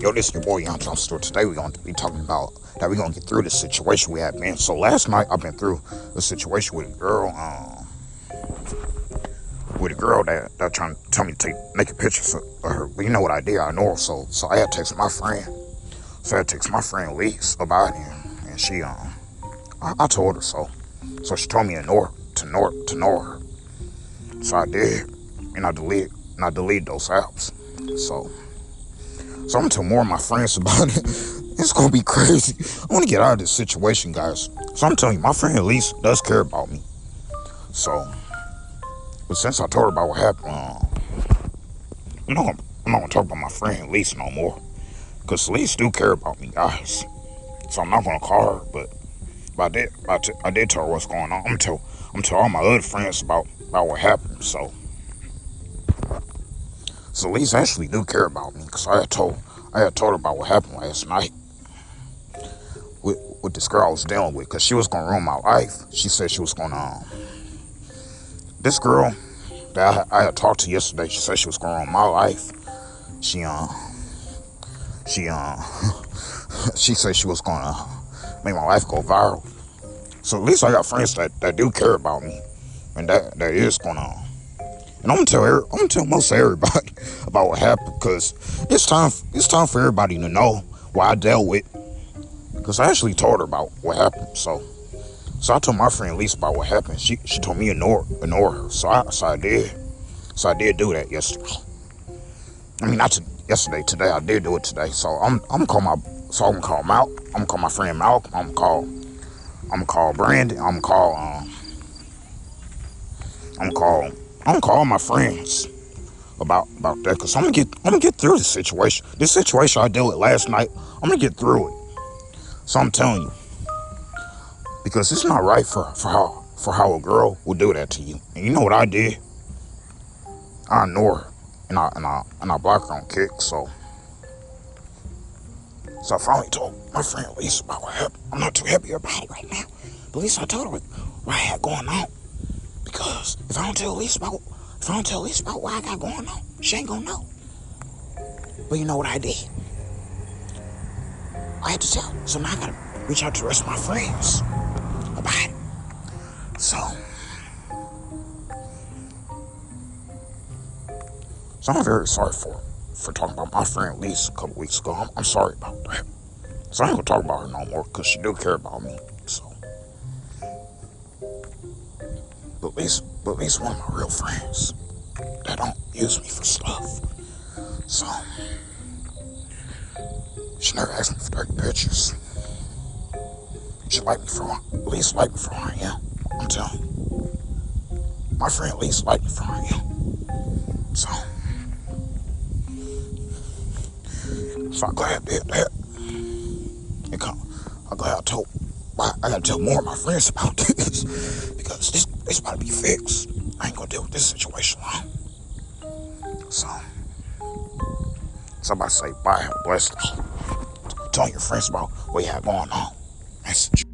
Yo, this is your boy Jump Store. Today we're gonna be talking about that we're gonna get through the situation we have been. So last night I've been through a situation with a girl, um, with a girl that that trying to tell me to take naked pictures of her. But you know what I did? I know her, so so I had to text my friend. So I had text my friend Lise about it, and she um, I, I told her so. So she told me to ignore to ignore to ignore her. So I did, and I deleted and I deleted those apps. So. So I'm gonna tell more of my friends about it. It's gonna be crazy. I wanna get out of this situation, guys. So I'm telling you, my friend Elise does care about me. So, but since I told her about what happened, uh, I'm, not gonna, I'm not gonna talk about my friend Elise no more. Because Elise do care about me, guys. So I'm not gonna call her, but, but I did I, t- I did tell her what's going on. I'm gonna tell I'm tell all my other friends about, about what happened. So Lisa actually do care about me because I had told I had told her about what happened last night with with this girl I was dealing with because she was gonna ruin my life. She said she was gonna. Um, this girl that I, I, had talked to yesterday, she said she was gonna ruin my life. She um she um she said she was gonna make my life go viral. So at least I got friends that, that do care about me and that that is gonna and I'm gonna tell her, I'm gonna tell most everybody about what happened because it's time. It's time for everybody to know what I dealt with. Because I actually told her about what happened. So, so I told my friend Lisa about what happened. She she told me ignore ignore her. So I so I did. So I did do that yesterday. I mean, not to, yesterday. Today I did do it today. So I'm I'm gonna call my so I'm gonna call Malcolm. I'm gonna call my friend Malcolm. I'm gonna call. I'm gonna call Brandon. I'm gonna call. Um. I'm gonna call I'm gonna call my friends about about that because I'm gonna get I'm gonna get through this situation. This situation I dealt with last night, I'm gonna get through it. So I'm telling you, because it's not right for for how for how a girl will do that to you. And you know what I did? I ignore her and I and I and I block her on Kik. So so I finally told my friend Lisa about what happened. I'm not too happy about it right now, but at least I told her what I had going on. Because if I don't tell Lisa about if I don't tell Lisa about what I got going on, she ain't gonna know. But you know what I did? I had to tell. So now I gotta reach out to the rest of my friends about it. So So I'm very sorry for for talking about my friend Lisa a couple weeks ago. I'm, I'm sorry about that. So I ain't gonna talk about her no more because she do care about me. At least, at least one of my real friends that don't use me for stuff. So, she never asked me for dirty pictures. She like me for at least like me for who I am. I'm telling you. My friend at least like me for who I am. So, so I'm glad I did that. And I'm glad I told. I gotta tell more of my friends about this because this it's about to be fixed. I ain't gonna deal with this situation long. So, somebody say bye, have a. Tell your friends about what you have going on. Message.